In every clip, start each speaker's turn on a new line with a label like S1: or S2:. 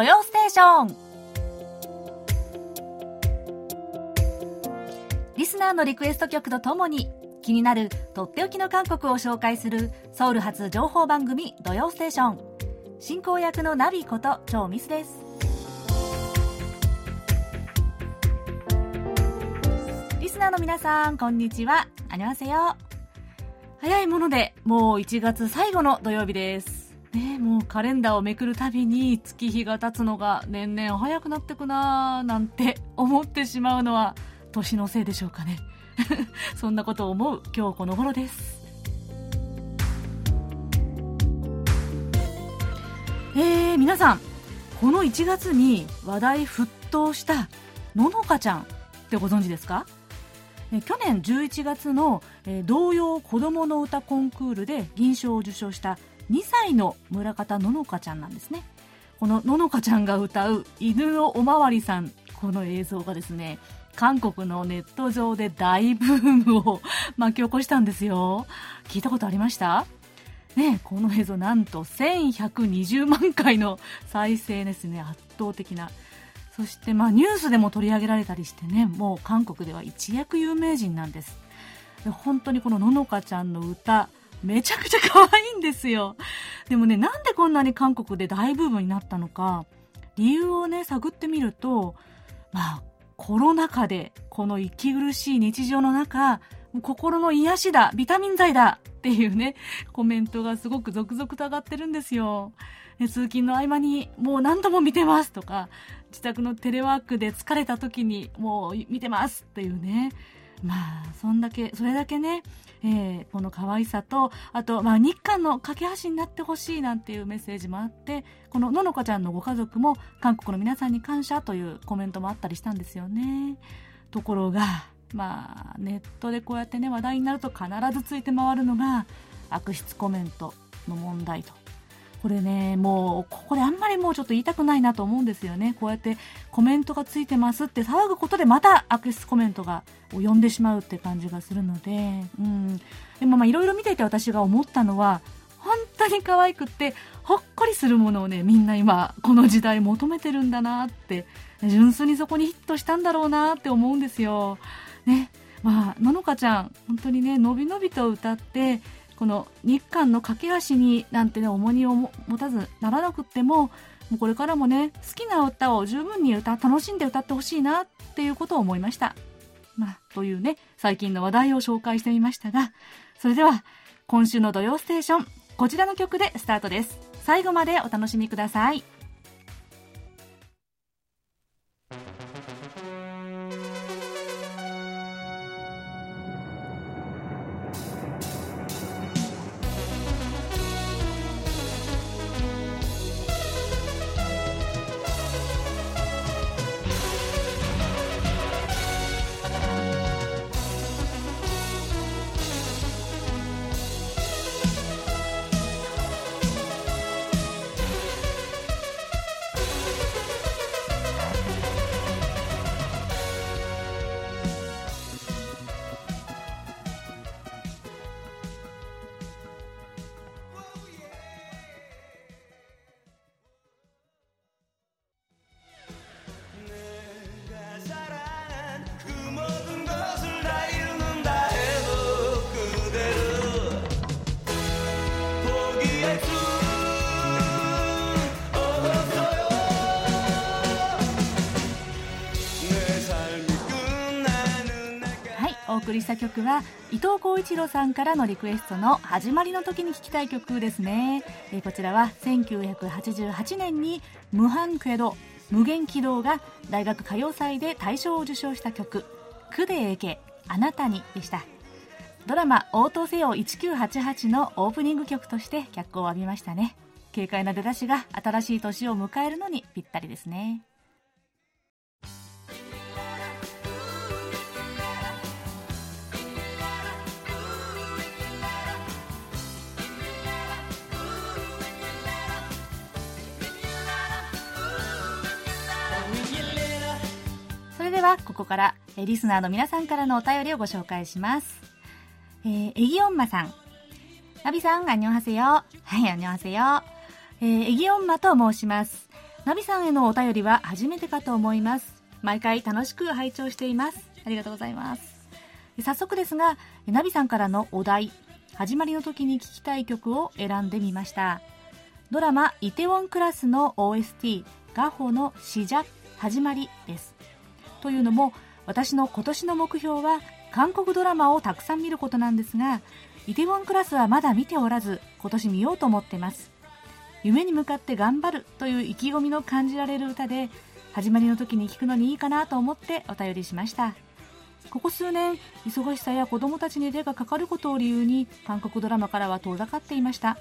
S1: 土曜ステーション。リスナーのリクエスト曲とともに気になるとっておきの韓国を紹介するソウル発情報番組「土曜ステーション」進行役のナビこと超ミスです。リスナーの皆さんこんにちは。あにわせよ早いものでもう1月最後の土曜日です。ねもうカレンダーをめくるたびに月日が経つのが年々早くなってくなーなんて思ってしまうのは年のせいでしょうかね。そんなことを思う今日この頃です。えー、皆さんこの1月に話題沸騰したののかちゃんってご存知ですか？去年11月の、童謡子どもの歌コンクールで銀賞を受賞した2歳の村方ののかちゃんなんですね。このののかちゃんが歌う「犬のおまわりさん」この映像がですね韓国のネット上で大ブームを巻き起こしたんですよ。聞いたことありました？ね、この映像なんと1120万回の再生ですね。圧倒的な。そしてまあニュースでも取り上げられたりしてねもう韓国では一躍有名人なんです。本当にこのののかちゃんの歌めちゃくちゃ可愛いんですよ。でもねなんでこんなに韓国で大ブームになったのか理由をね探ってみるとまあコロナ禍でこの息苦しい日常の中心の癒しだビタミン剤だっていうねコメントがすごく続々と上がってるんですよ。通勤の合間にもう何度も見てますとか自宅のテレワークで疲れた時にもう見てますっていうね。まあそんだけそれだけね、えー、この可愛さとあと、まあ、日韓の架け橋になってほしいなんていうメッセージもあってこのののかちゃんのご家族も韓国の皆さんに感謝というコメントもあったりしたんですよね。ところがまあネットでこうやってね話題になると必ずついて回るのが悪質コメントの問題と。これね、もう、ここであんまりもうちょっと言いたくないなと思うんですよね。こうやってコメントがついてますって騒ぐことでまた悪質コメントが呼んでしまうって感じがするので、うん。でもまあいろいろ見ていて私が思ったのは、本当に可愛くってほっこりするものをねみんな今この時代求めてるんだなって純粋にそこにヒットしたんだろうなって思うんですよ。ねまあののかちゃん本当にねのびのびと歌ってこの日韓の架け橋になんてね重荷を持たずならなくってももうこれからもね好きな歌を十分に歌楽しんで歌ってほしいなっていうことを思いました。まあ、というね最近の話題を紹介してみましたがそれでは今週の「土曜ステーション」こちらの曲でスタートです最後までお楽しみくださいお送りした曲は伊藤浩一郎さんからのリクエストの始まりの時に聴きたい曲ですね、えー、こちらは1988年に無反クエド無限軌道が大学歌謡祭で大賞を受賞した曲「クでえけあなたに」でした。ドラマ「応答せよ1988」のオープニング曲として脚光を浴びましたね。軽快な出だしが新しい年を迎えるのにぴったりですね。ではここからえリスナーの皆さんからのお便りをご紹介します。えー、エギオンマさん。ナビさん、アンニョンハセヨ。はい、アンニョンハセヨ。えー、エギオンマと申します。ナビさんへのお便りは初めてかと思います毎回楽しく拝聴していますありがとうございます早速ですがナビさんからのお題始まりの時に聴きたい曲を選んでみましたドラマ「イテウォンクラス」の OST ガホの「シジャ始まり」ですというのも私の今年の目標は韓国ドラマをたくさん見ることなんですがイテウォンクラスはまだ見ておらず今年見ようと思ってます。夢に向かって頑張るという意気込みの感じられる歌で始まりの時に聴くのにいいかなと思ってお便りしました。ここ数年忙しさや子供たちに手がかかることを理由に韓国ドラマからは遠ざかっていました。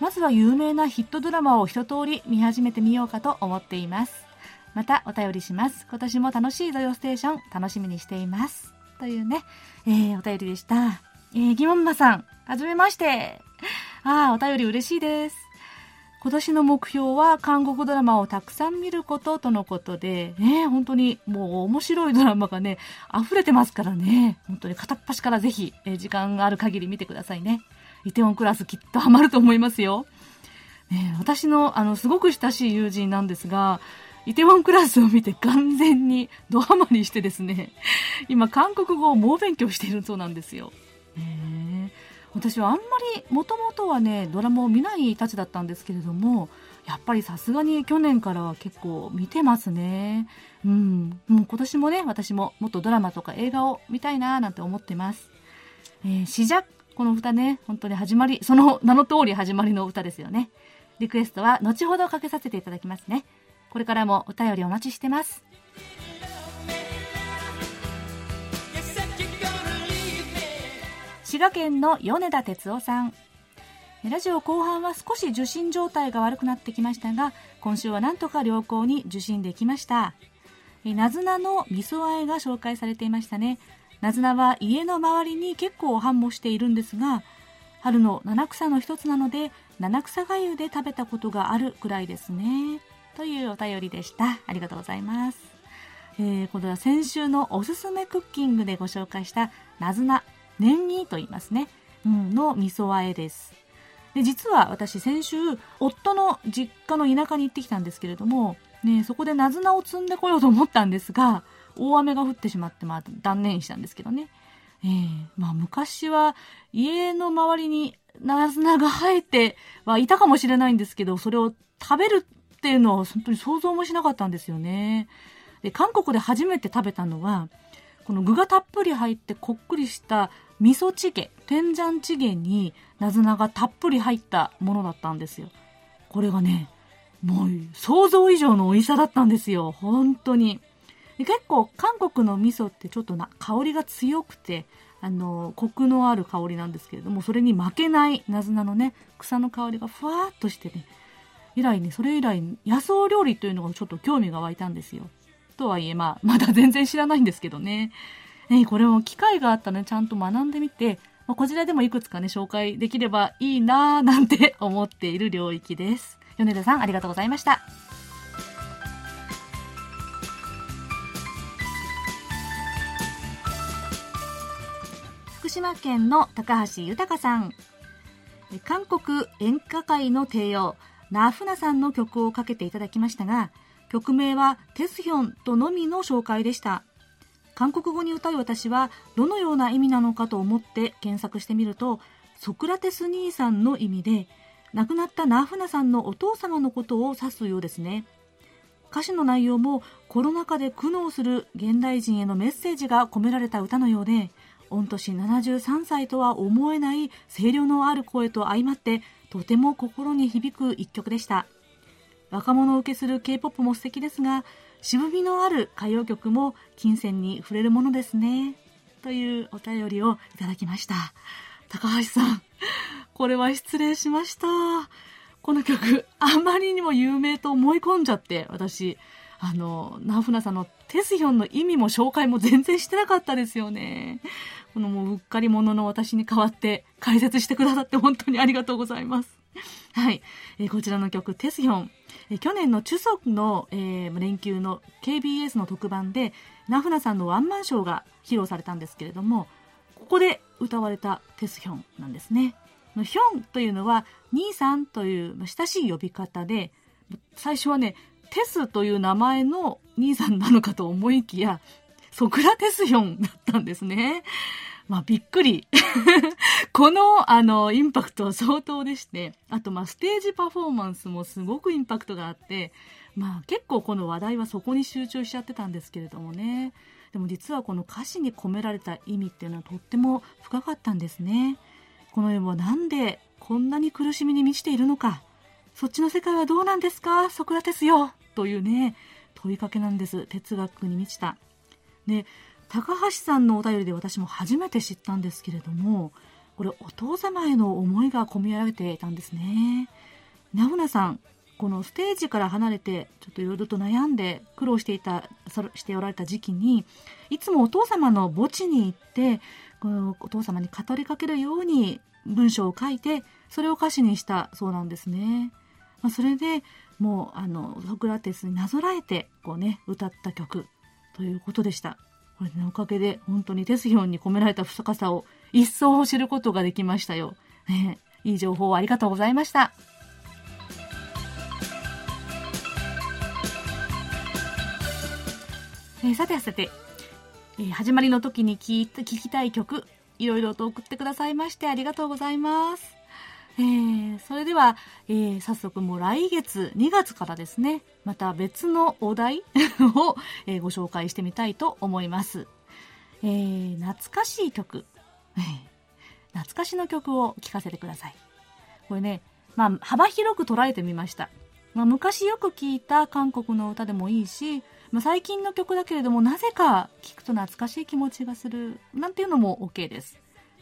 S1: まずは有名なヒットドラマを一通り見始めてみようかと思っています。またお便りします。今年も楽しい土曜ステーション楽しみにしています。というね、えー、お便りでした。えー、ギモンマさんはじめまして。ああお便り嬉しいです。今年の目標は韓国ドラマをたくさん見ることとのことで、ね、本当にもう面白いドラマがね、溢れてますからね、本当に片っ端からぜひ、え時間がある限り見てくださいね。イテウォンクラスきっとハマると思いますよ。ね、私の、あの、すごく親しい友人なんですが、イテウォンクラスを見て完全にドハマりしてですね、今韓国語を猛勉強しているそうなんですよ。ね私はあんまりもともとはねドラマを見ないたちだったんですけれどもやっぱりさすがに去年からは結構見てますね。うん。もう今年もね私ももっとドラマとか映画を見たいななんて思ってます。えー、シジャこの歌ね本当に始まりその名の通り始まりの歌ですよね。リクエストは後ほどかけさせていただきますね。これからもお便りお待ちしてます。滋賀県の米田哲夫さん。ラジオ後半は少し受信状態が悪くなってきましたが今週はなんとか良好に受信できました。なずなの味噌和えが紹介されていましたね。なずなは家の周りに結構繁茂しているんですが春の七草の一つなので七草がゆで食べたことがあるくらいですね。というお便りでした。ありがとうございます。えー、これは先週のおすすめクッキングでご紹介したなずな年煮と言いますね、うん、の味噌和えです。で実は私先週夫の実家の田舎に行ってきたんですけれども、ね、そこでなずなを積んでこようと思ったんですが大雨が降ってしまって、まあ、断念したんですけどね、えーまあ、昔は家の周りになずなが生えてはいたかもしれないんですけどそれを食べるっていうのは本当に想像もしなかったんですよねで韓国で初めて食べたのはこの具がたっぷり入ってこっくりした味噌チゲ、天ジャンチゲにナズナがたっぷり入ったものだったんですよ。これがね、もう想像以上の美味しさだったんですよ。本当に。で結構韓国の味噌ってちょっとな香りが強くて、あの、コクのある香りなんですけれども、それに負けないナズナのね、草の香りがふわっとしてね、以来ね、それ以来野草料理というのがちょっと興味が湧いたんですよ。とはいえ、まあ、まだ全然知らないんですけどね。ね、これも機会があったらね、ちゃんと学んでみて、まあ、こちらでもいくつかね、紹介できればいいなぁ、なんて思っている領域です。米田さん、ありがとうございました。福島県の高橋豊さん。韓国演歌界の帝王、ナフナさんの曲をかけていただきましたが、曲名はテスヒョンとのみの紹介でした。韓国語に歌う私はどのような意味なのかと思って検索してみるとソクラテス兄さんの意味で亡くなったナーフナさんのお父様のことを指すようですね歌詞の内容もコロナ禍で苦悩する現代人へのメッセージが込められた歌のようで御年73歳とは思えない声量のある声と相まってとても心に響く一曲でした若者受けする K-POP も素敵ですが渋みのある歌謡曲も金銭に触れるものですね。というお便りをいただきました。高橋さん、これは失礼しました。この曲、あまりにも有名と思い込んじゃって、私、あの、ナフナさんのテスヒョンの意味も紹介も全然してなかったですよね。このもううっかり者の私に代わって解説してくださって本当にありがとうございます。はい。えー、こちらの曲、テスヒョン。えー、去年のチュソクの、えー、連休の KBS の特番で、ナフナさんのワンマンショーが披露されたんですけれども、ここで歌われたテスヒョンなんですね。ヒョンというのは、兄さんという親しい呼び方で、最初はね、テスという名前の兄さんなのかと思いきや、ソクラテスヒョンだったんですね。まあ、びっくり。この、あの、インパクトは相当でして、あと、まあ、ステージパフォーマンスもすごくインパクトがあって、まあ、結構この話題はそこに集中しちゃってたんですけれどもね。でも実はこの歌詞に込められた意味っていうのはとっても深かったんですね。この世はなんでこんなに苦しみに満ちているのか。そっちの世界はどうなんですか？ソクラテスよというね、問いかけなんです。哲学に満ちた。で、高橋さんのお便りで私も初めて知ったんですけれどもこれお父様への思いが込み上げていたんですね。ナフナさんこのステージから離れてちょっといろいろと悩んで苦労していたしておられた時期にいつもお父様の墓地に行ってこのお父様に語りかけるように文章を書いてそれを歌詞にしたそうなんですね、まあ、それでもうあのソクラテスになぞらえてこうね歌った曲。ということでしたこれのおかげで本当にテスヒョンに込められた深さを一層知ることができましたよ。ね、いい情報をありがとうございました。えー、さてさて、えー、始まりの時に聞い聞きたい曲、いろいろと送ってくださいましてありがとうございます。えー、それでは、えー、早速もう来月2月からですね、また別のお題 を、えー、ご紹介してみたいと思います。えー、懐かしい曲。懐かしの曲を聴かせてください。これね、まあ、幅広く捉えてみました。まあ、昔よく聞いた韓国の歌でもいいし、まあ、最近の曲だけれども、なぜか聴くと懐かしい気持ちがする、なんていうのも OK です。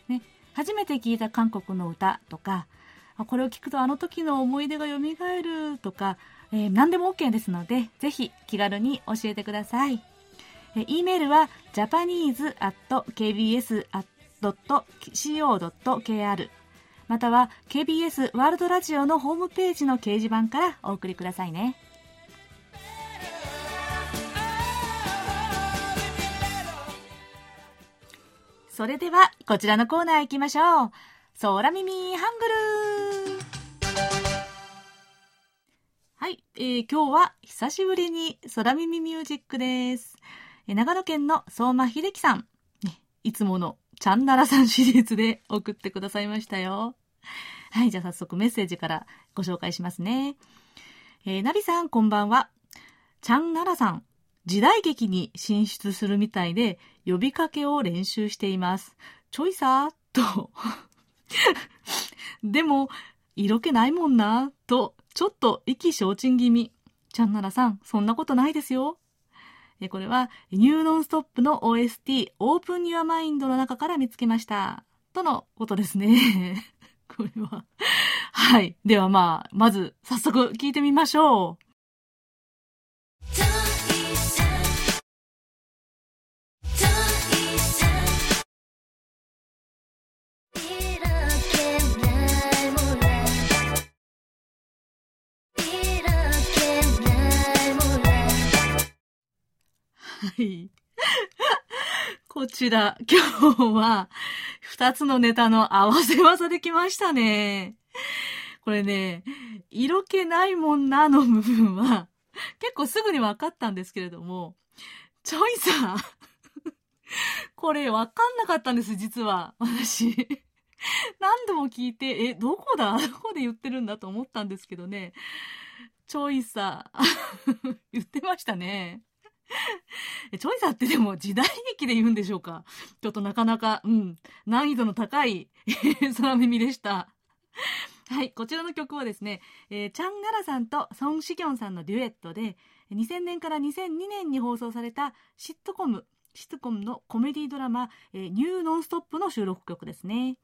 S1: ね、初めて聞いた韓国の歌とか、これを聞くとあの時の思い出が蘇るとか、えー、何でも OK ですので、ぜひ気軽に教えてください。えー、e メールは japanese.kbs.co.kr または KBS ワールドラジオのホームページの掲示板からお送りくださいね。それでは、こちらのコーナー行きましょう。空耳ハングルえー、今日は久しぶりに空耳ミュージックです。えー、長野県の相馬秀樹さん、ね、いつものチャンナラさんシリーズで送ってくださいましたよ。はい、じゃあ早速メッセージからご紹介しますね。えー、ナビさんこんばんは。チャンナラさん、時代劇に進出するみたいで呼びかけを練習しています。ちょいさーと でも、色気ないもんな、と、ちょっと意気消沈気味。ちゃんならさん、そんなことないですよ。えこれは、ニューノンストップの OST、オープンニュアマインドの中から見つけました。とのことですね。これは。はい。ではまあ、まず、早速聞いてみましょう。い。こちら、今日は、二つのネタの合わせ技できましたね。これね、色気ないもんなの部分は、結構すぐに分かったんですけれども、ちょいさ、これ分かんなかったんです、実は。私。何度も聞いて、え、どこだ？どこで言ってるんだと思ったんですけどね。ちょいさ、言ってましたね。チョイサーってでも時代劇で言うんでしょうか？ちょっとなかなか、うん、難易度の高い 空耳でした。はい、こちらの曲はですね、えー、チャン・ナラさんとソン・シギョンさんのデュエットで、2000年から2002年に放送されたシットコム、シットコムのコメディドラマ、えー、ニューノンストップの収録曲ですね。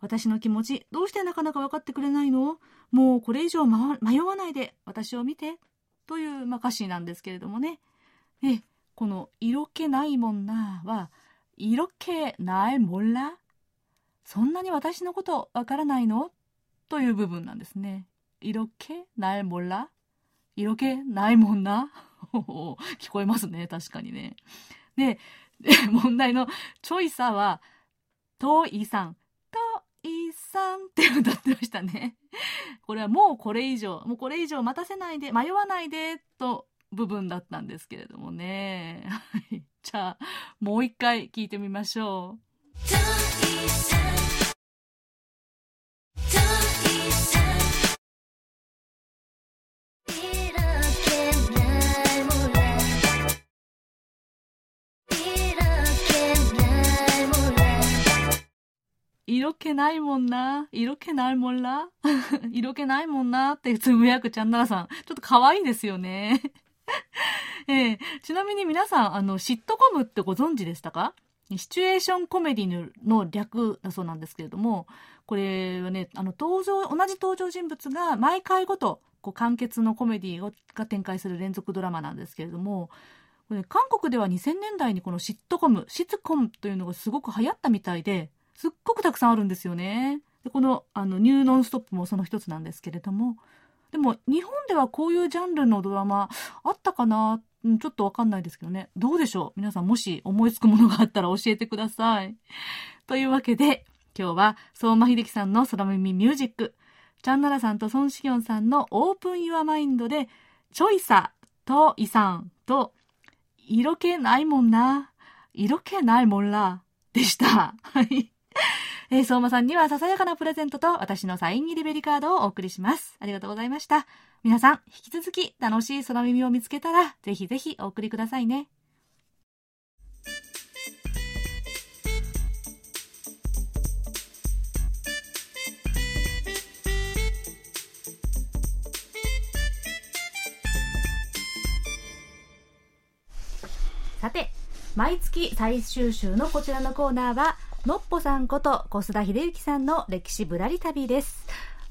S1: 私の気持ち、どうしてなかなか分かってくれないの？もうこれ以上迷わないで私を見て。という、まあ、歌詞なんですけれどもね。え、この色気ないもんなは、色気ないもんら？そんなに私のことわからないの？という部分なんですね。色気ないもんら？色気ないもんな？聞こえますね、確かにね。で、問題のチョイサは、といさん。といさんって歌ってましたね。これはもうこれ以上、もうこれ以上待たせないで、迷わないで、と部分だったんですけれどもね。はい。じゃあ、もう一回聞いてみましょう。色気ないもんな。色気ないもんな。色気ないもんなってつぶやくちゃんならさん。ちょっと可愛いですよね。えー、ちなみに皆さん、あの、シットコムってご存知でしたか？シチュエーションコメディの略だそうなんですけれども、これはね、あの、登場、同じ登場人物が毎回ごと、こう、完結のコメディをが展開する連続ドラマなんですけれども、これ韓国では2000年代にこのシットコム、シツコムというのがすごく流行ったみたいで、すっごくたくさんあるんですよね。でこのあのニューノンストップもその一つなんですけれどもでも日本ではこういうジャンルのドラマあったかな？ちょっとわかんないですけどね。どうでしょう？皆さんもし思いつくものがあったら教えてください。というわけで、今日は相馬秀樹さんの空耳ミュージック、チャンナラさんとソンシギョンさんのオープンユアマインドで、チョイサとイさんと、色気ないもんな、色気ないもんら、でした。はい。えー、相馬さんにはささやかなプレゼントと私のサイン入りベリカードをお送りします。ありがとうございました。皆さん、引き続き楽しい空耳を見つけたら、ぜひぜひお送りくださいね。さて、毎月最終週のこちらのコーナーは、のっぽさんこと小須田秀幸さんの歴史ぶらり旅です。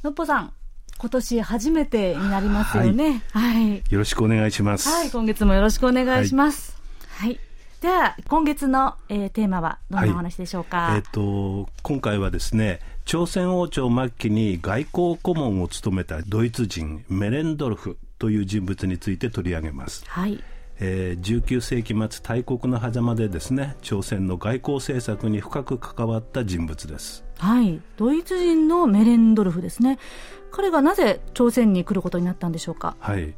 S1: のっぽさん、今年初めてになりますよね。
S2: はい。はい、よろしくお願いします。
S1: はい、今月もよろしくお願いします。はい、はいでは今月の、えー、テーマはどんなお話でしょうか、はい、え
S2: ーと、今回はですね朝鮮王朝末期に外交顧問を務めたドイツ人メレンドルフという人物について取り上げます。
S1: はい
S2: えー、19世紀末大国の狭間でですね朝鮮の外交政策に深く関わった人物です。
S1: はい。ドイツ人のメレンドルフですね。彼がなぜ朝鮮に来ることになったんでしょうか？
S2: はい、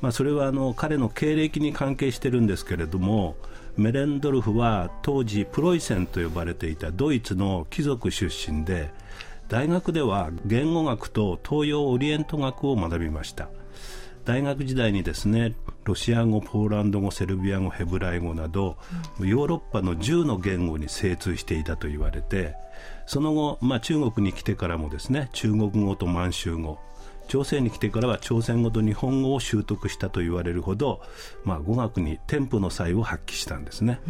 S2: まあ、それはあの彼の経歴に関係してるんですけれどもメレンドルフは当時プロイセンと呼ばれていたドイツの貴族出身で大学では言語学と東洋オリエント学を学びました。大学時代にですねロシア語、ポーランド語、セルビア語、ヘブライ語など、ヨーロッパの10の言語に精通していたと言われてその後、まあ、中国に来てからもですね中国語と満州語朝鮮に来てからは朝鮮語と日本語を習得したと言われるほど、まあ、語学に天賦の才を発揮したんですね。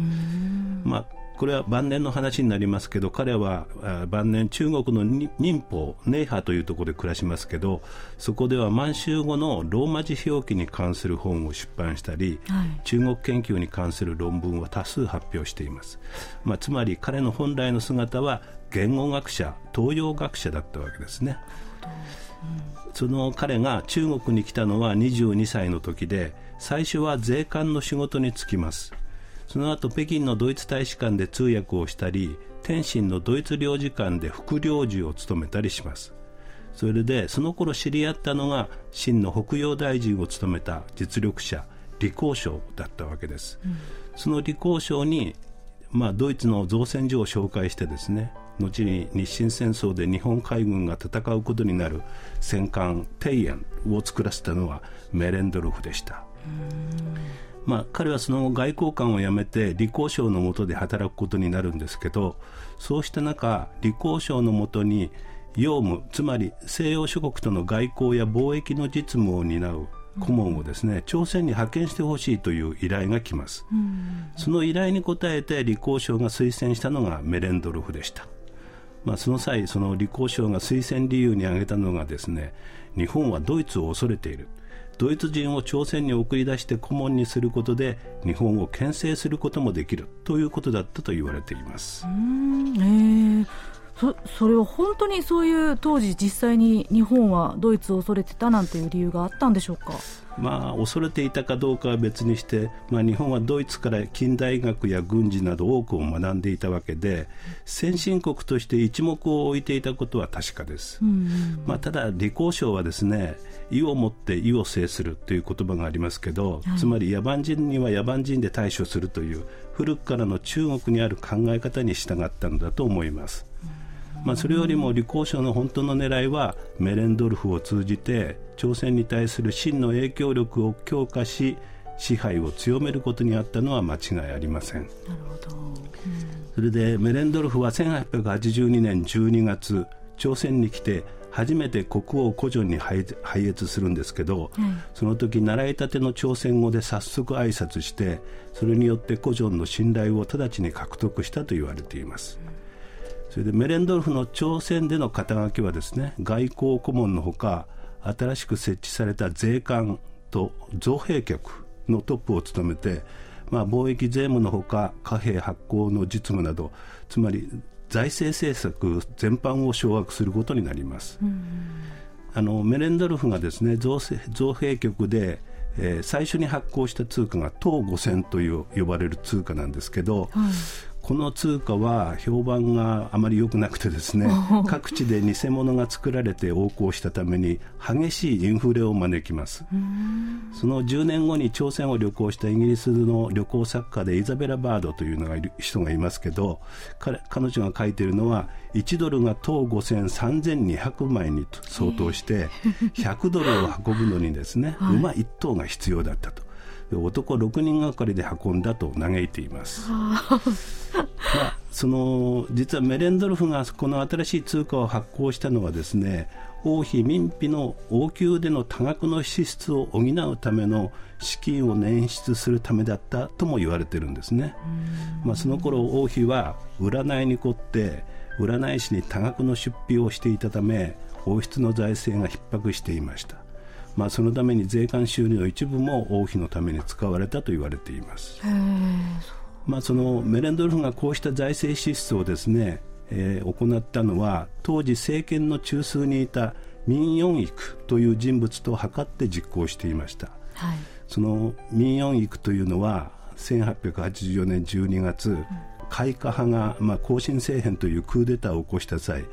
S2: まあこれは晩年の話になりますけど彼は晩年中国の寧波寧波というところで暮らしますけどそこでは満州語のローマ字表記に関する本を出版したり、はい、中国研究に関する論文を多数発表しています、まあ、つまり彼の本来の姿は言語学者東洋学者だったわけですね、うん、その彼が中国に来たのは22歳の時で最初は税関の仕事に就きますその後北京のドイツ大使館で通訳をしたり天津のドイツ領事館で副領事を務めたりしますそれでその頃知り合ったのが清の北洋大臣を務めた実力者李光章だったわけです、うん、その李光章に、まあ、ドイツの造船所を紹介してですね後に日清戦争で日本海軍が戦うことになる戦艦庭園を作らせたのはメレンドルフでした。まあ、彼はその後外交官を辞めて李光省の下で働くことになるんですけどそうした中李光省の下に用務つまり西洋諸国との外交や貿易の実務を担う顧問をですね、朝鮮に派遣してほしいという依頼が来ます、その依頼に応えて李光省が推薦したのがメレンドルフでした、まあ、その際その李光省が推薦理由に挙げたのがですね日本はドイツを恐れているドイツ人を朝鮮に送り出して顧問にすることで日本を牽制することもできるということだったと言われています。
S1: そそれは本当にそういう当時実際に日本はドイツを恐れてたなんていう理由があったんでしょうか？
S2: まあ、恐れていたかどうかは別にして、まあ、日本はドイツから近代学や軍事など多くを学んでいたわけで先進国として一目を置いていたことは確かです、うんうん、まあ、ただ李光省はですね意をもって意を制するという言葉がありますけど、はい、つまり野蛮人には野蛮人で対処するという古くからの中国にある考え方に従ったのだと思います。まあ、それよりも李光省の本当の狙いはメレンドルフを通じて朝鮮に対する真の影響力を強化し支配を強めることにあったのは間違いありません。なるほど、それでメレンドルフは1882年12月朝鮮に来て初めて国王古城に拝謁するんですけど、うん、その時習いたての朝鮮語で早速挨拶してそれによって古城の信頼を直ちに獲得したと言われています。うそれでメレンドルフの朝鮮での肩書きはですね外交顧問のほか新しく設置された税関と造幣局のトップを務めて、まあ、貿易税務のほか貨幣発行の実務などつまり財政政策全般を掌握することになります。あのメレンドルフがですね造造幣局でえー、最初に発行した通貨が東五銭という呼ばれる通貨なんですけど、はい、この通貨は評判があまり良くなくてですね 各地で偽物が作られて横行したために激しいインフレを招きます。その10年後に朝鮮を旅行したイギリスの旅行作家でイザベラ・バードというのがいる人がいますけど彼彼女が書いているのは1ドルが当53,200枚に相当して100ドルを運ぶのにですね、はい、馬1頭が必要だったと。男6人がかりで運んだと嘆いています。まあ、その実はメレンドルフがこの新しい通貨を発行したのはですね王妃民費の王宮での多額の支出を補うための資金を捻出するためだったとも言われてるんですね。まあ、その頃王妃は占いに凝って占い師に多額の出費をしていたため王室の財政が逼迫していました。まあ、そのために税関収入の一部も王妃のために使われたと言われています。まあ、そのメレンドルフがこうした財政支出をですね、えー、行ったのは当時政権の中枢にいたミン・ヨンイクという人物と図って実行していました、はい、そのミン・ヨンイクというのは1884年12月、うん、開化派が、まあ、更新政変というクーデターを起こした際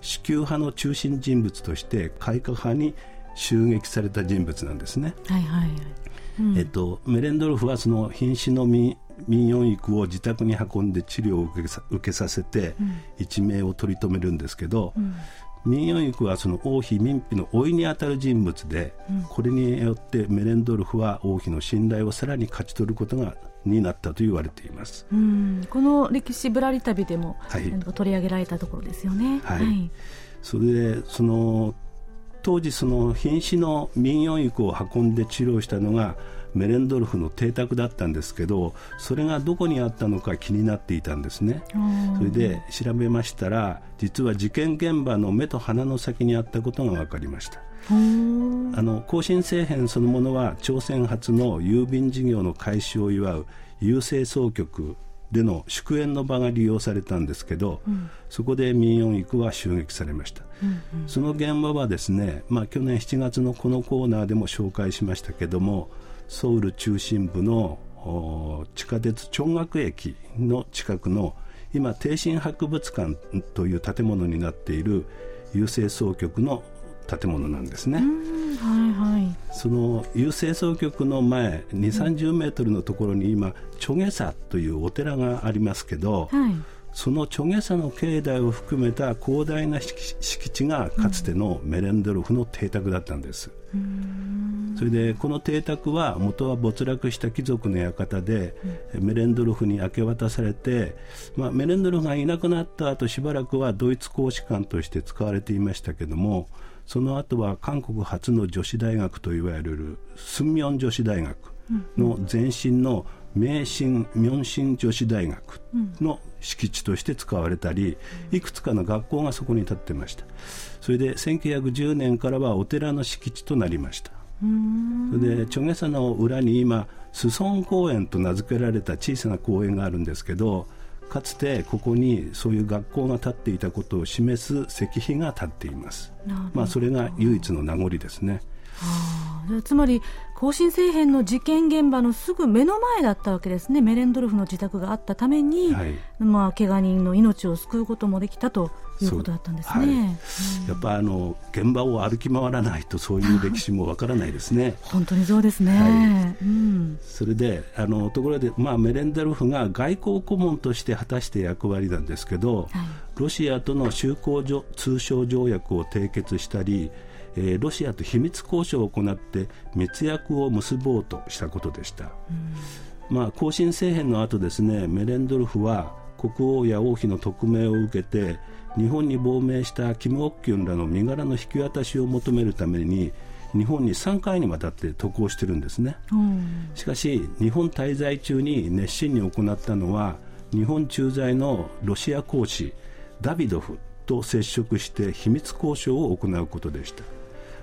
S2: 支給派の中心人物として開化派に襲撃された人物なんですね。はいはいうん、えっと、メレンドルフはその瀕死の民民謡育を自宅に運んで治療を受けさ受けさせて、一命を取り留めるんですけど、うん、民謡育はその王妃民妃の老いにあたる人物で、うん、これによってメレンドルフは王妃の信頼をさらに勝ち取ることがになったと言われています。
S1: この歴史ぶらり旅でも、はい、取り上げられたところですよね。
S2: はい、はい、それでその当時その瀕死の民謡育を運んで治療したのがメレンドルフの邸宅だったんですけどそれがどこにあったのか気になっていたんですね。それで調べましたら実は事件現場の目と鼻の先にあったことが分かりました。あの更新政変そのものは朝鮮初の郵便事業の開始を祝う郵政総局での祝宴の場が利用されたんですけど、うん、そこで民謡育は襲撃されました、うんうん、その現場はですね、まあ、去年7月のこのコーナーでも紹介しましたけどもソウル中心部の地下鉄長岳駅の近くの今帝神博物館という建物になっている郵政総局の建物なんですね。はいはい、その郵政総局の前2 3 0メートルのところに今チョゲサというお寺がありますけど、はい、そのチョゲサの境内を含めた広大な敷地がかつてのメレンドルフの邸宅だったんです。それでこの邸宅は元は没落した貴族の館で、うん、メレンドルフに明け渡されて、まあ、メレンドルフがいなくなった後しばらくはドイツ公使館として使われていましたけどもその後は韓国初の女子大学といわれるスンミョン女子大学の前身の明新明新女子大学の敷地として使われたりいくつかの学校がそこに建ってました。それで1910年からはお寺の敷地となりました。それでチョゲサの裏に今スソン公園と名付けられた小さな公園があるんですけどかつてここにそういう学校が建っていたことを示す石碑が建っています。まあ、それが唯一の名残ですね。
S1: つまり更新政変の事件現場のすぐ目の前だったわけですね。メレンドルフの自宅があったために、はい、まあ、怪我人の命を救うこともできたということだったんですね、はい。うん、や
S2: っぱあの現場を歩き回らないとそういう歴史もわからないですね。
S1: 本当にそうですね、はい。うん、
S2: それであのところで、まあ、メレンドルフが外交顧問として果たして役割なんですけど、ロシアとの修好通商条約を締結したりえー、ロシアと秘密交渉を行って密約を結ぼうとしたことでした、まあ、更新政変の後ですねメレンドルフは国王や王妃の特命を受けて日本に亡命したキム・オッキュンらの身柄の引き渡しを求めるために日本に3回にわたって渡航してるんですね、しかし日本滞在中に熱心に行ったのは日本駐在のロシア公使ダビドフと接触して秘密交渉を行うことでした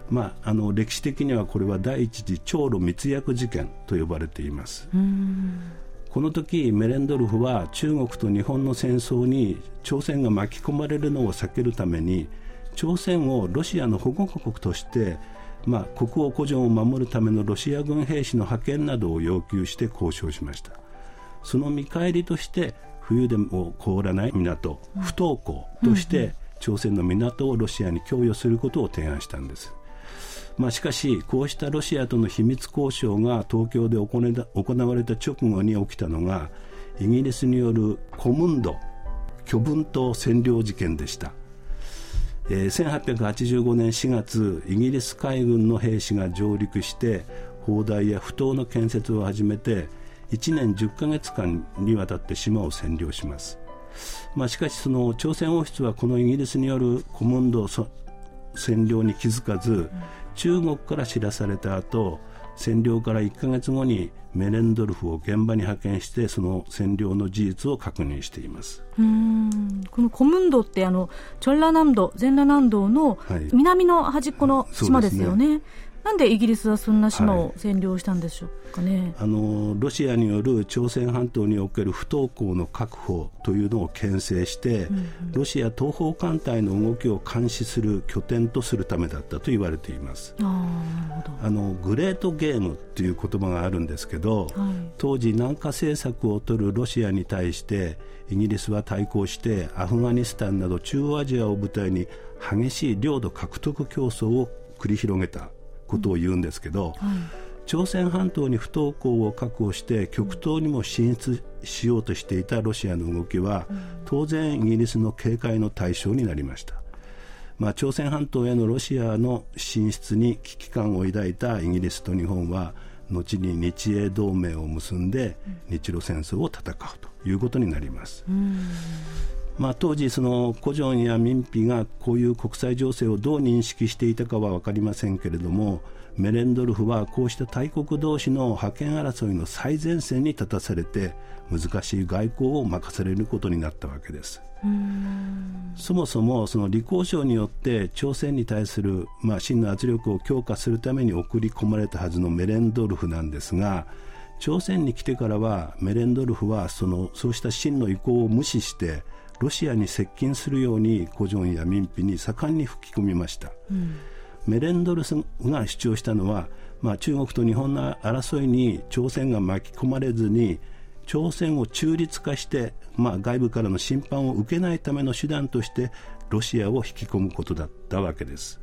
S2: まあ、あの歴史的にはこれは第一次長露密約事件と呼ばれています。この時メレンドルフは中国と日本の戦争に朝鮮が巻き込まれるのを避けるために朝鮮をロシアの保護国として、まあ、国王古城を守るためのロシア軍兵士の派遣などを要求して交渉しました。その見返りとして冬でも凍らない港不登校として朝鮮の港をロシアに供与することを提案したんですまあ、しかし、こうしたロシアとの秘密交渉が東京で行われた直後に起きたのがイギリスによるコムンド巨文島占領事件でした、えー、1885年4月イギリス海軍の兵士が上陸して砲台や埠頭の建設を始めて1年10ヶ月間にわたって島を占領します、まあ、しかしその朝鮮王室はこのイギリスによるコムンド占領に気づかず、中国から知らされた後占領から1か月後にメレンドルフを現場に派遣してその占領の事実を確認しています。
S1: うん。このコムンドってあのチョンラ南道全羅南道の南の端っこの島ですよね、はいなんでイギリスはそんな島を占領したんでしょうかね、はい、
S2: あのロシアによる朝鮮半島における不登校の確保というのを牽制して、うんうん、ロシア東方艦隊の動きを監視する拠点とするためだったと言われています。あのグレートゲームという言葉があるんですけど、はい、当時南下政策を取るロシアに対してイギリスは対抗してアフガニスタンなど中央アジアを舞台に激しい領土獲得競争を繰り広げたことを言うんですけど、はい、朝鮮半島に不登校を確保して極東にも進出しようとしていたロシアの動きは、当然イギリスの警戒の対象になりました。まあ、朝鮮半島へのロシアの進出に危機感を抱いたイギリスと日本は後に日英同盟を結んで日露戦争を戦うということになります。まあ、当時、その古城や民費がこういう国際情勢をどう認識していたかは分かりませんけれどもメレンドルフはこうした大国同士の覇権争いの最前線に立たされて難しい外交を任されることになったわけです。そもそもその李光省によって朝鮮に対する、まあ、真の圧力を強化するために送り込まれたはずのメレンドルフなんですが朝鮮に来てからはメレンドルフはそのそうした真の意向を無視してロシアに接近するように古城や民費に盛んに吹き込みました、うん、メレンドルスが主張したのは、まあ、中国と日本の争いに朝鮮が巻き込まれずに朝鮮を中立化して、まあ、外部からの侵犯を受けないための手段としてロシアを引き込むことだったわけです。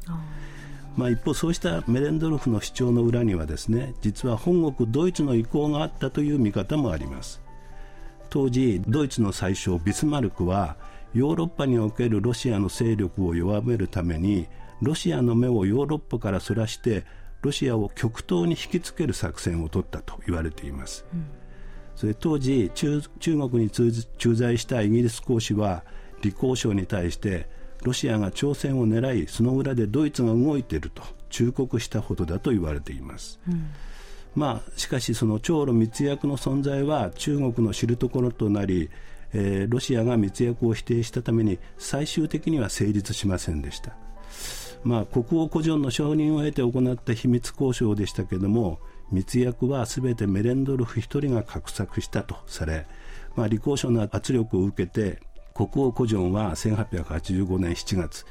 S2: まあ、一方、そうしたメレンドルフの主張の裏にはですね実は本国ドイツの意向があったという見方もあります。当時ドイツの宰相ビスマルクはヨーロッパにおけるロシアの勢力を弱めるためにロシアの目をヨーロッパからそらしてロシアを極東に引きつける作戦を取ったと言われています、うん、それ当時中国に駐在したイギリス公使は李光省に対してロシアが朝鮮を狙いその裏でドイツが動いていると忠告したほどだと言われています、うんまあ、しかしその長露密約の存在は中国の知るところとなり、えー、ロシアが密約を否定したために最終的には成立しませんでした、まあ、国王古城の承認を得て行った秘密交渉でしたけれども密約はすべてメレンドルフ1人が画策したとされ、まあ、李光省の圧力を受けて国王古城は1885年7月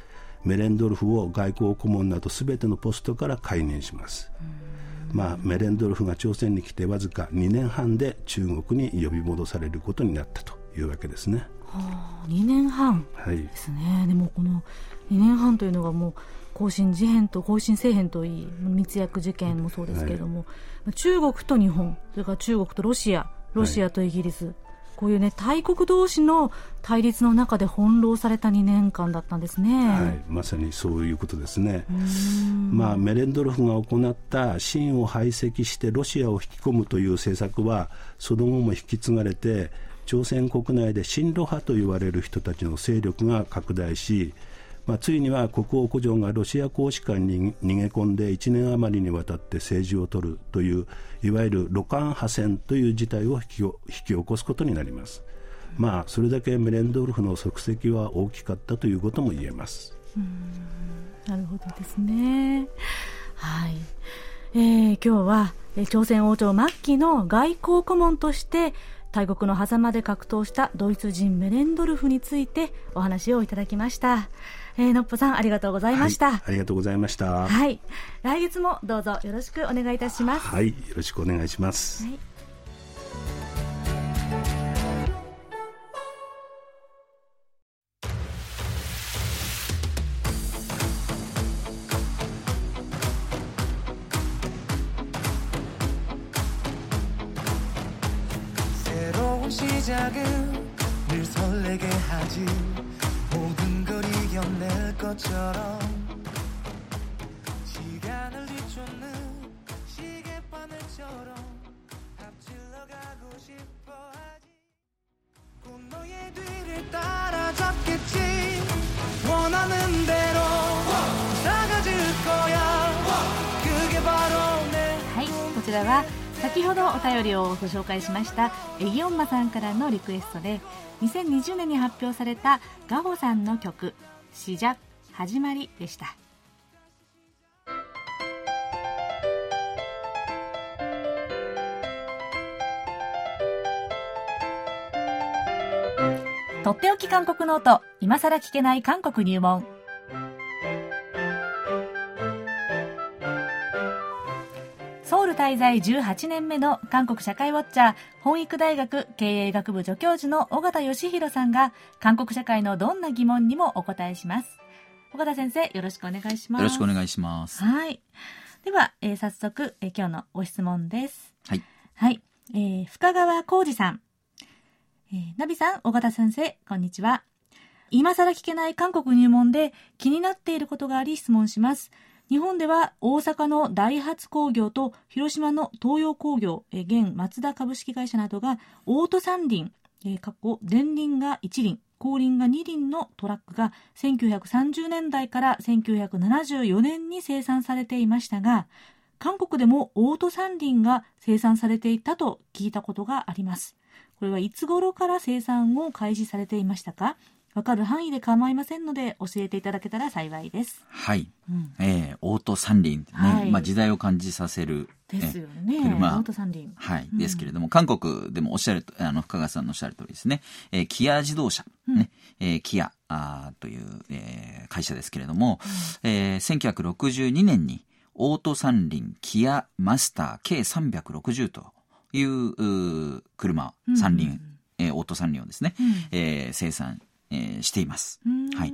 S2: メレンドルフを外交顧問などすべてのポストから解任します。うんまあ、メレンドルフが朝鮮に来てわずか2年半で中国に呼び戻されることになったというわけですね。
S1: はあ、2年半ですね、はい、でもこの2年半というのがもう更新事変と更新せえへんといい密約事件もそうですけれども、はい、中国と日本それから中国とロシアロシアとイギリス、はい、こういうね大国同士の対立の中で翻弄された2年間だったんですね、
S2: はい、まさにそういうことですね、まあ、メレンドルフが行った清を排斥してロシアを引き込むという政策はその後も引き継がれて朝鮮国内で親ロ派と言われる人たちの勢力が拡大しまあ、ついには国王古城がロシア公使館に逃げ込んで1年余りにわたって政治を取るといういわゆるロカン派戦という事態を引き引き起こすことになります。まあ、それだけメレンドルフの足跡は大きかったということも言えます。
S1: なるほどですね。はい。えー、今日は朝鮮王朝末期の外交顧問として大国の狭間で格闘したドイツ人メレンドルフについてお話をいただきました。えー、のっぽさんありがとうございました、はい、
S2: ありがとうございました
S1: はい来月もどうぞよろしくお願いいたします
S2: はいよろしくお願いします、はい시작은늘설레게하지 이겨낼 것처럼 시간을 뒤쫓는 시계바늘처럼 앞질러 가고 싶어 하지 꼭 너의 뒤를 따라잡겠지 원하는 대로 나가질 거야 그게 바로 내 はいこちらは先ほどお便りをご紹介しましたエギオンマさんからのリクエストで2020年に発表されたガホさんの曲「シジャ 始まり」でした。とっておき韓国ノート。今さら聞けない韓国入門。ソウル滞在18年目の韓国社会ウォッチャー、本育大学経営学部助教授の尾形義弘さんが、韓国社会のどんな疑問にもお答えします。尾形先生、よろしくお願いします。
S3: よろしくお願いします。
S1: はい。では、えー、早速、えー、今日のご質問です。
S3: はい。
S1: はい。えー、深川浩二さん。えー、ナビさん、尾形先生、こんにちは。今更聞けない韓国入門で気になっていることがあり質問します。日本では大阪のダイハツ工業と広島の東洋工業、現松田株式会社などがオート三輪、過去前輪が1輪、後輪が2輪のトラックが1930年代から1974年に生産されていましたが、韓国でもオート三輪が生産されていたと聞いたことがあります。これはいつ頃から生産を開始されていましたか？わかる範囲で構いませんので教えていただけたら幸いです。
S3: はい。うん、えー、オート三輪ね、はい、まあ時代を感じさせる。
S1: ですよね。車。オート三輪。
S3: はい。うん、ですけれども、韓国でもおっしゃる、あの、深川さんのおっしゃる通りですね。えー、キア自動車、うん、ね、えー、キアあという、えー、会社ですけれども、うん、えー、1962年にオート三輪キアマスター K360 という車、三輪、うん、えー、オート三輪をですね、うん、えー、生産えー、しています。はい。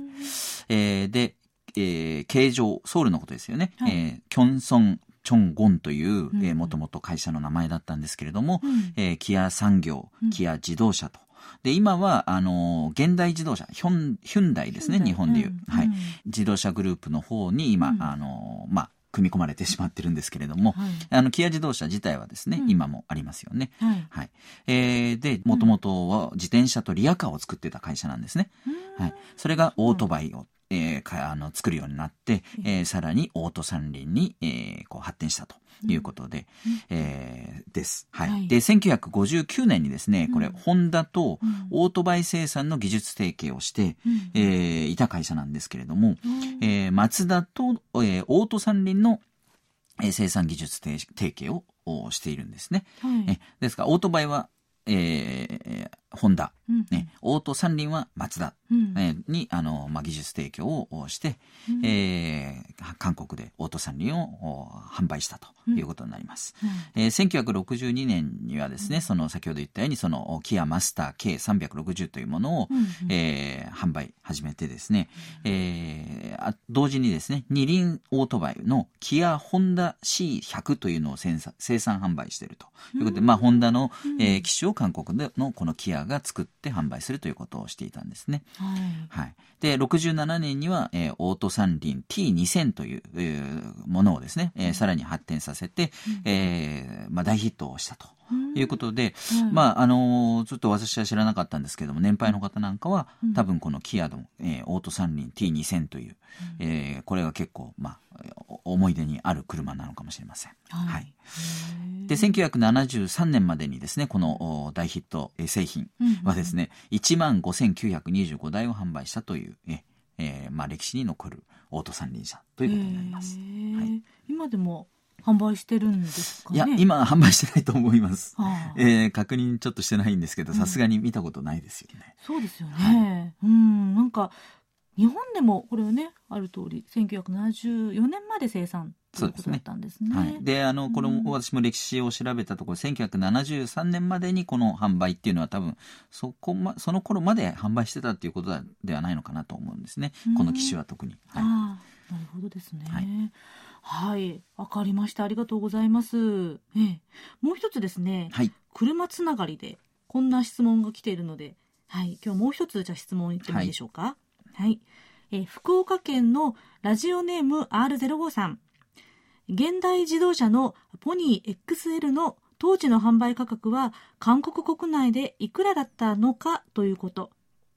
S3: えー、で、えー、形状、ソウルのことですよね。はい、えー、キョンソン、チョンゴンという、えー、もともと会社の名前だったんですけれども、うん、えー、キア産業、キア自動車と。で、今は、あの、現代自動車、ヒョン、ヒュンダイですね、日本でいう、うん、はい。自動車グループの方に今、うん、あの、まあ、組み込まれてしまってるんですけれども、はい、あの、キア自動車自体はですね、うん、今もありますよね。はい。はい、えー、で、もともとは自転車とリアカーを作ってた会社なんですね。はい。それがオートバイを、えー、あの作るようになって、えー、さらにオート三輪に、えー、こう発展したということで、うん、えー、です。はい。はい、で、1959年にですね、これ、うん、ホンダとオートバイ生産の技術提携をして、うん、えー、いた会社なんですけれども、うん、えー、マツダと、えー、オート三輪の、えー、生産技術提携をしているんですね。はい、えですから、オートバイは、えー、ホンダ、
S1: うん。
S3: ね、オート三輪はマツダ、
S1: うん。
S3: えーに、あの、まあ、技術提供をして、えー韓国でオート三輪をお販売したということになります。えー1962年にはですね、その先ほど言ったように、その、キアマスター K360 というものを、
S1: うんうん。
S3: えー販売始めてですね、えーあ同時にですね、二輪オートバイのキアホンダ C100 というのを生産生産販売しているということで、まあ、ホンダの、えー機種を韓国でのこのキアが作って販売するということをしていたんですね。
S1: はい。
S3: はい。で、67年には、えーオート三輪 T2000 という、えーものをですね、えーさらに発展させて、えーまあ、大ヒットをしたと。いうことで、
S1: うん。
S3: まあ、あのーちょっと私は知らなかったんですけども、年配の方なんかは、多分このキアの、えーオート三輪 T2000 という、えーこれが結構、まあ、お思い出にある車なのかもしれません。
S1: はい。
S3: はい。で、1973年までにですね、このお大ヒットえー製品はですね、1万5925台を販売したという、ええーまあ、歴史に残るオート三輪車ということになります。はい。
S1: 今でも販売してるんですかね？
S3: いや、今販売してないと思います。
S1: はあ
S3: えー確認ちょっとしてないんですけど、さすがに見たことないですよね。
S1: そうですよね。うん、なんか日本でもこれはねある通り1974年まで生産ということだったんですね。
S3: はい。で、あの、これも私も歴史を調べたところ、1973年までにこの販売っていうのは多分、そこま、その頃まで販売してたっていうことではないのかなと思うんですね。この機種は特に。はい。
S1: なるほどですね。
S3: はい
S1: はい、わかりました。ありがとうございます。ええ、もう一つですね、
S3: はい。
S1: 車つながりでこんな質問が来ているので、はい、今日もう一つじゃあ質問いってもいいでしょうか？はい、えー福岡県のラジオネーム R05 さん。現代自動車のポニー XL の当時の販売価格は韓国国内でいくらだったのかということ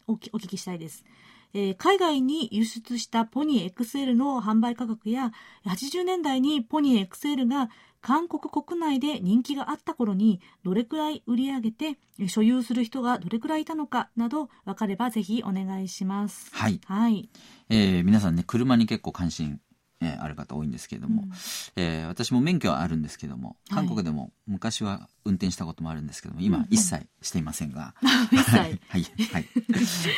S1: をお聞きしたいです。えー海外に輸出したポニー XL の販売価格や80年代にポニー XL が韓国国内で人気があった頃にどれくらい売り上げてえー所有する人がどれくらいいたのかなど分かればぜひお願いします。
S3: はい。
S1: はい。
S3: えー皆さんね、車に結構関心、えーある方多いんですけれども、
S1: うん
S3: えー私も免許はあるんですけども、
S1: はい
S3: 韓国でも昔は運転したこともあるんですけども、今一切していませんが、はい。はい。はい。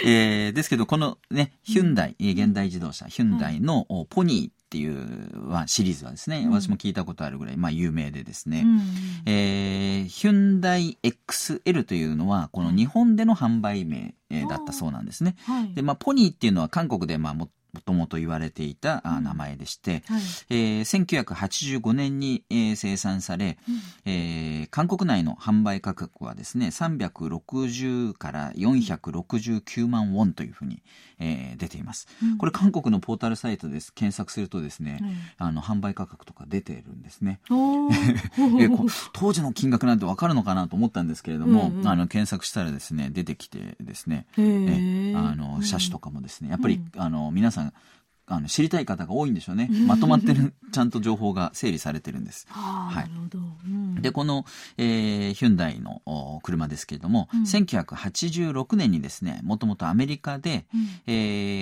S3: えーですけど、このね、ヒュンダイ、えー現代自動車、ヒュンダイのおポニーっていうはシリーズはですね、
S1: うん
S3: 私も聞いたことあるぐらい、まあ有名でですね、
S1: うん
S3: えーヒュンダイ XL というのは、この日本での販売名、えーだったそうなんですね。
S1: はい。
S3: で、まあ、ポニーっていうのは韓国で、まあ、ともと言われていたあ名前でして、
S1: はい。
S3: えー1985年に、えー生産され、
S1: うん
S3: えー韓国内の販売価格はですね、360から469万ウォンというふうに、えー出ています。
S1: うん
S3: これ韓国のポータルサイトです。検索するとですね、
S1: うん
S3: あの、販売価格とか出てるんですね。
S1: お
S3: え当時の金額なんてわかるのかなと思ったんですけれども、
S1: うんうん
S3: あの検索したらですね出てきてですね、
S1: へ
S3: え
S1: ー
S3: あの車種とかもですねやっぱり、
S1: うん
S3: あの皆さんあの知りたい方が多いんでしょうね。まとまってるちゃんと情報が整理されてるんです。
S1: は
S3: い。で、この、えーヒュンダイのお車ですけれども、
S1: うん。
S3: 1986年にですね、もともとアメリカで、
S1: うん。
S3: え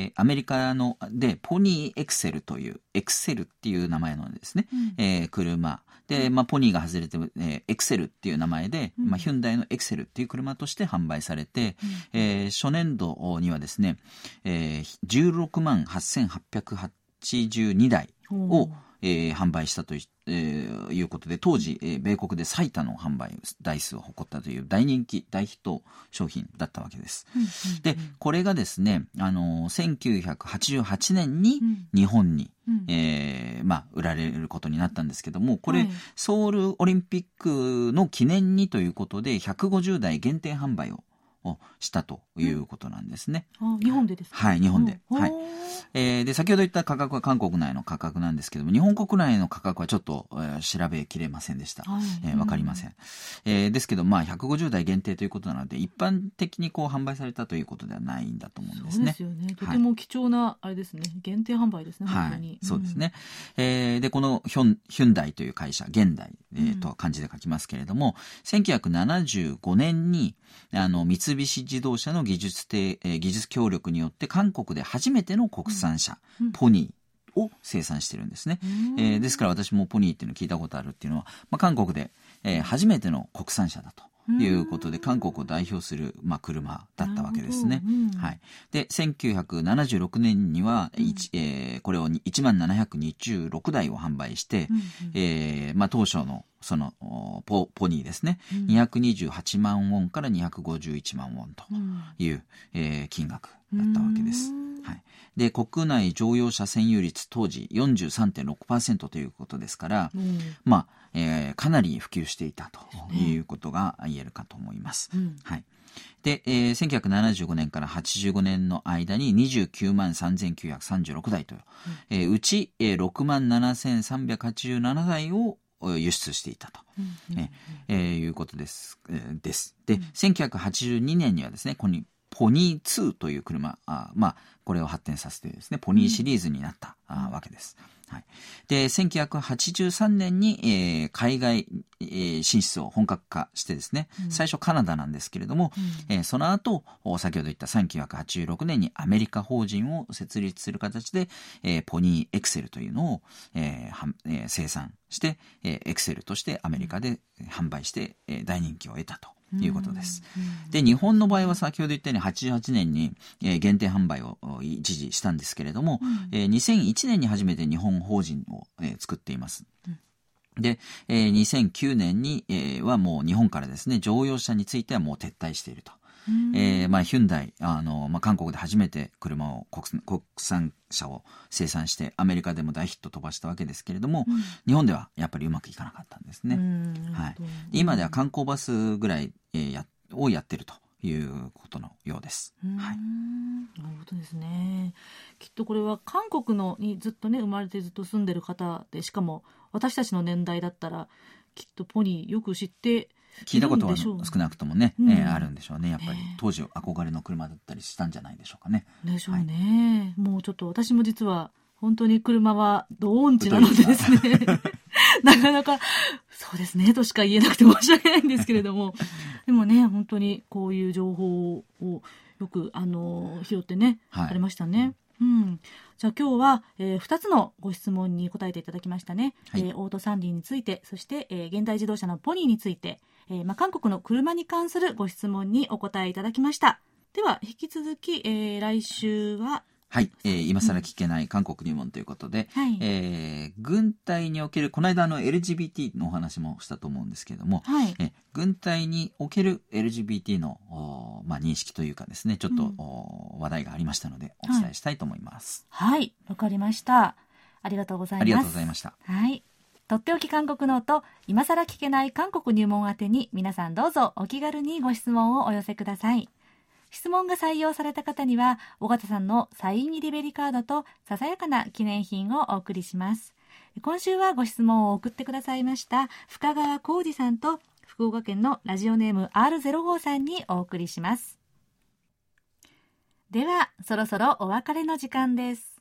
S3: ーアメリカので、ポニーエクセルという、エクセルっていう名前のですね、
S1: うん。
S3: えー車。で、まあ、ポニーが外れて、えーエクセルっていう名前で、
S1: うん。
S3: まあ、ヒュンダイのエクセルっていう車として販売されて、えー初年度にはですね、えー16万8882台を、えー販売したとい,、えーいうことで、当時、えー米国で最多の販売台数を誇ったという大人気、大ヒット商品だったわけです。
S1: うんうん
S3: で、これがですね、あのー1988年に
S1: うん。
S3: 日本に、
S1: うん。
S3: えーまあ、売られることになったんですけども、これ、
S1: はい。
S3: ソウルオリンピックの記念にということで、150台限定販売ををしたということなんですね。
S1: あ日本でですか？
S3: はい、日本で。
S1: うん
S3: はい。えーで、先ほど言った価格は韓国内の価格なんですけども、日本国内の価格はちょっと、えー調べきれませんでした。
S1: はい
S3: えーわかりません。えーですけど、まあ、150台限定ということなので、一般的にこう販売されたということではないんだと思うんですね
S1: そうです。よね。とても貴重な、あれですね。限定販売ですね、
S3: はい
S1: 本当に。。
S3: そうですね。えーで、このヒョン、ヒュンダイという会社、現代、えーと漢字で書きますけれども、1975年に、あの、三菱自動車の技術技術協力によって韓国で初めての国産車、
S1: うん。
S3: ポニーを生産してるんですね。
S1: うん。
S3: えーですから私もポニーっていうのを聞いたことあるっていうのは、まあ、韓国で、えー初めての国産車だということで、韓国を代表する、まあ、車だったわけですね。はい。で、1976年には、うん、えー、これを1万726台を販売して、うんうん、えー、まあ、当初のそのポポニーですね、うん、228万ウォンから251万ウォンという、うん、えー、金額だったわけです。はい、で国内乗用車占有率当時43.6%ということですから、うん、まあ、えー、かなり普及していたということが言えるかと思います。はいで、えー、1975年から85年の間に29万3936台と、うん、えー、うち、えー、6万7387台を輸出していたと、うんええー、いうことです。えー、です。で、うん、1982年にはですね、ここにポニー2という車、あまあ、これを発展させてですね、ポニーシリーズになった、うん、あわけです。はい。で、1983年に、えー、海外、えー、進出を本格化してですね、うん、最初カナダなんですけれども、うん、えー、その後、先ほど言った1986年にアメリカ法人を設立する形で、えー、ポニーエクセルというのを、えーえー、生産して、えー、エクセルとしてアメリカで販売して、えー、大人気を得たと。いうことです。で、日本の場合は先ほど言ったように88年に、えー、限定販売を一時したんですけれども、うん、えー、2001年に初めて日本法人を、えー、作っています。で、えー、2009年に、えー、はもう日本からですね、乗用車についてはもう撤退していると。えー、まあ、ヒュンダイ、あの、まあ、韓国で初めて車を国、国産車を生産して、アメリカでも大ヒット飛ばしたわけですけれども、うん、日本ではやっぱりうまくいかなかったんですね。はい。今では観光バスぐらい、えー、や、をやってると。いうことのようです。はい。なる
S1: ほどですね。きっとこれは韓国のにずっとね生まれてずっと住んでる方でしかも私たちの年代だったらきっとポニーよく知って
S3: 聞いたことは少なくともね、うん、えー、あるんでしょうね。やっぱり、当時憧れの車だったりしたんじゃないでしょうかね。
S1: でしょうね、はい、もうちょっと私も実は本当に車はドーンチなのでですね。なかなかそうですね。としか言えなくて申し訳ないんですけれども。でもね本当にこういう情報をよくあの拾ってね、はい、ありましたね。うん、じゃあ今日は、えー、2つのご質問に答えていただきましたね、はい、えー、オートサンディについてそして、えー、現代自動車のポニーについて、えーまあ、韓国の車に関するご質問にお答えいただきました。では、引き続き、えー、来週は、
S3: はい、えー、今更聞けない韓国入門ということで、はい、えー、軍隊における、この間の LGBT のお話もしたと思うんですけれども、はい、え軍隊における LGBT の、まあ、認識というかですね、ちょっと、うん、話題がありましたので、お伝えしたいと思います。
S1: はい、わ、はい、かりました。ありがとうございます。あ
S3: りがとうございました。
S1: はい。とっておき韓国ノート、今更聞けない韓国入門宛てに皆さんどうぞお気軽にご質問をお寄せください。質問が採用された方には、尾形さんのサイン入りベリカードとささやかな記念品をお送りします。今週はご質問を送ってくださいました深川浩二さんと福岡県のラジオネーム R05 さんにお送りします。では、そろそろお別れの時間です。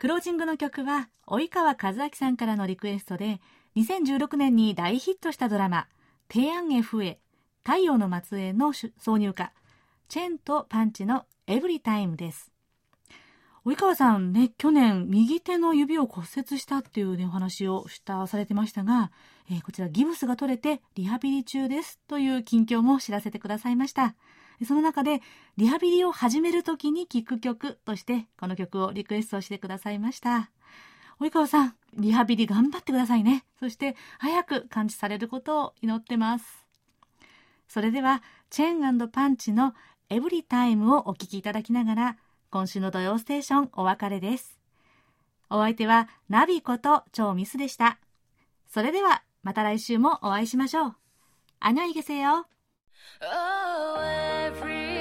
S1: クロージングの曲は、及川和明さんからのリクエストで、2016年に大ヒットしたドラマ、提案 FA、太陽の末裔の挿入歌、チェンとパンチのエブリタイムです。及川さんね、去年、右手の指を骨折したっていうね、お話をしたされてましたが、えー、こちらギブスが取れてリハビリ中ですという近況も知らせてくださいました。その中で、リハビリを始めるときに聴く曲として、この曲をリクエストしてくださいました。及川さん、リハビリ頑張ってくださいね。そして、早く完治されることを祈ってます。それでは、チェーンパンチのエブリタイムをお聴きいただきながら、今週の土曜ステーションお別れです。お相手は、ナビこと超ミスでした。それでは、また来週もお会いしましょう。あにょいげせよ。Oh, every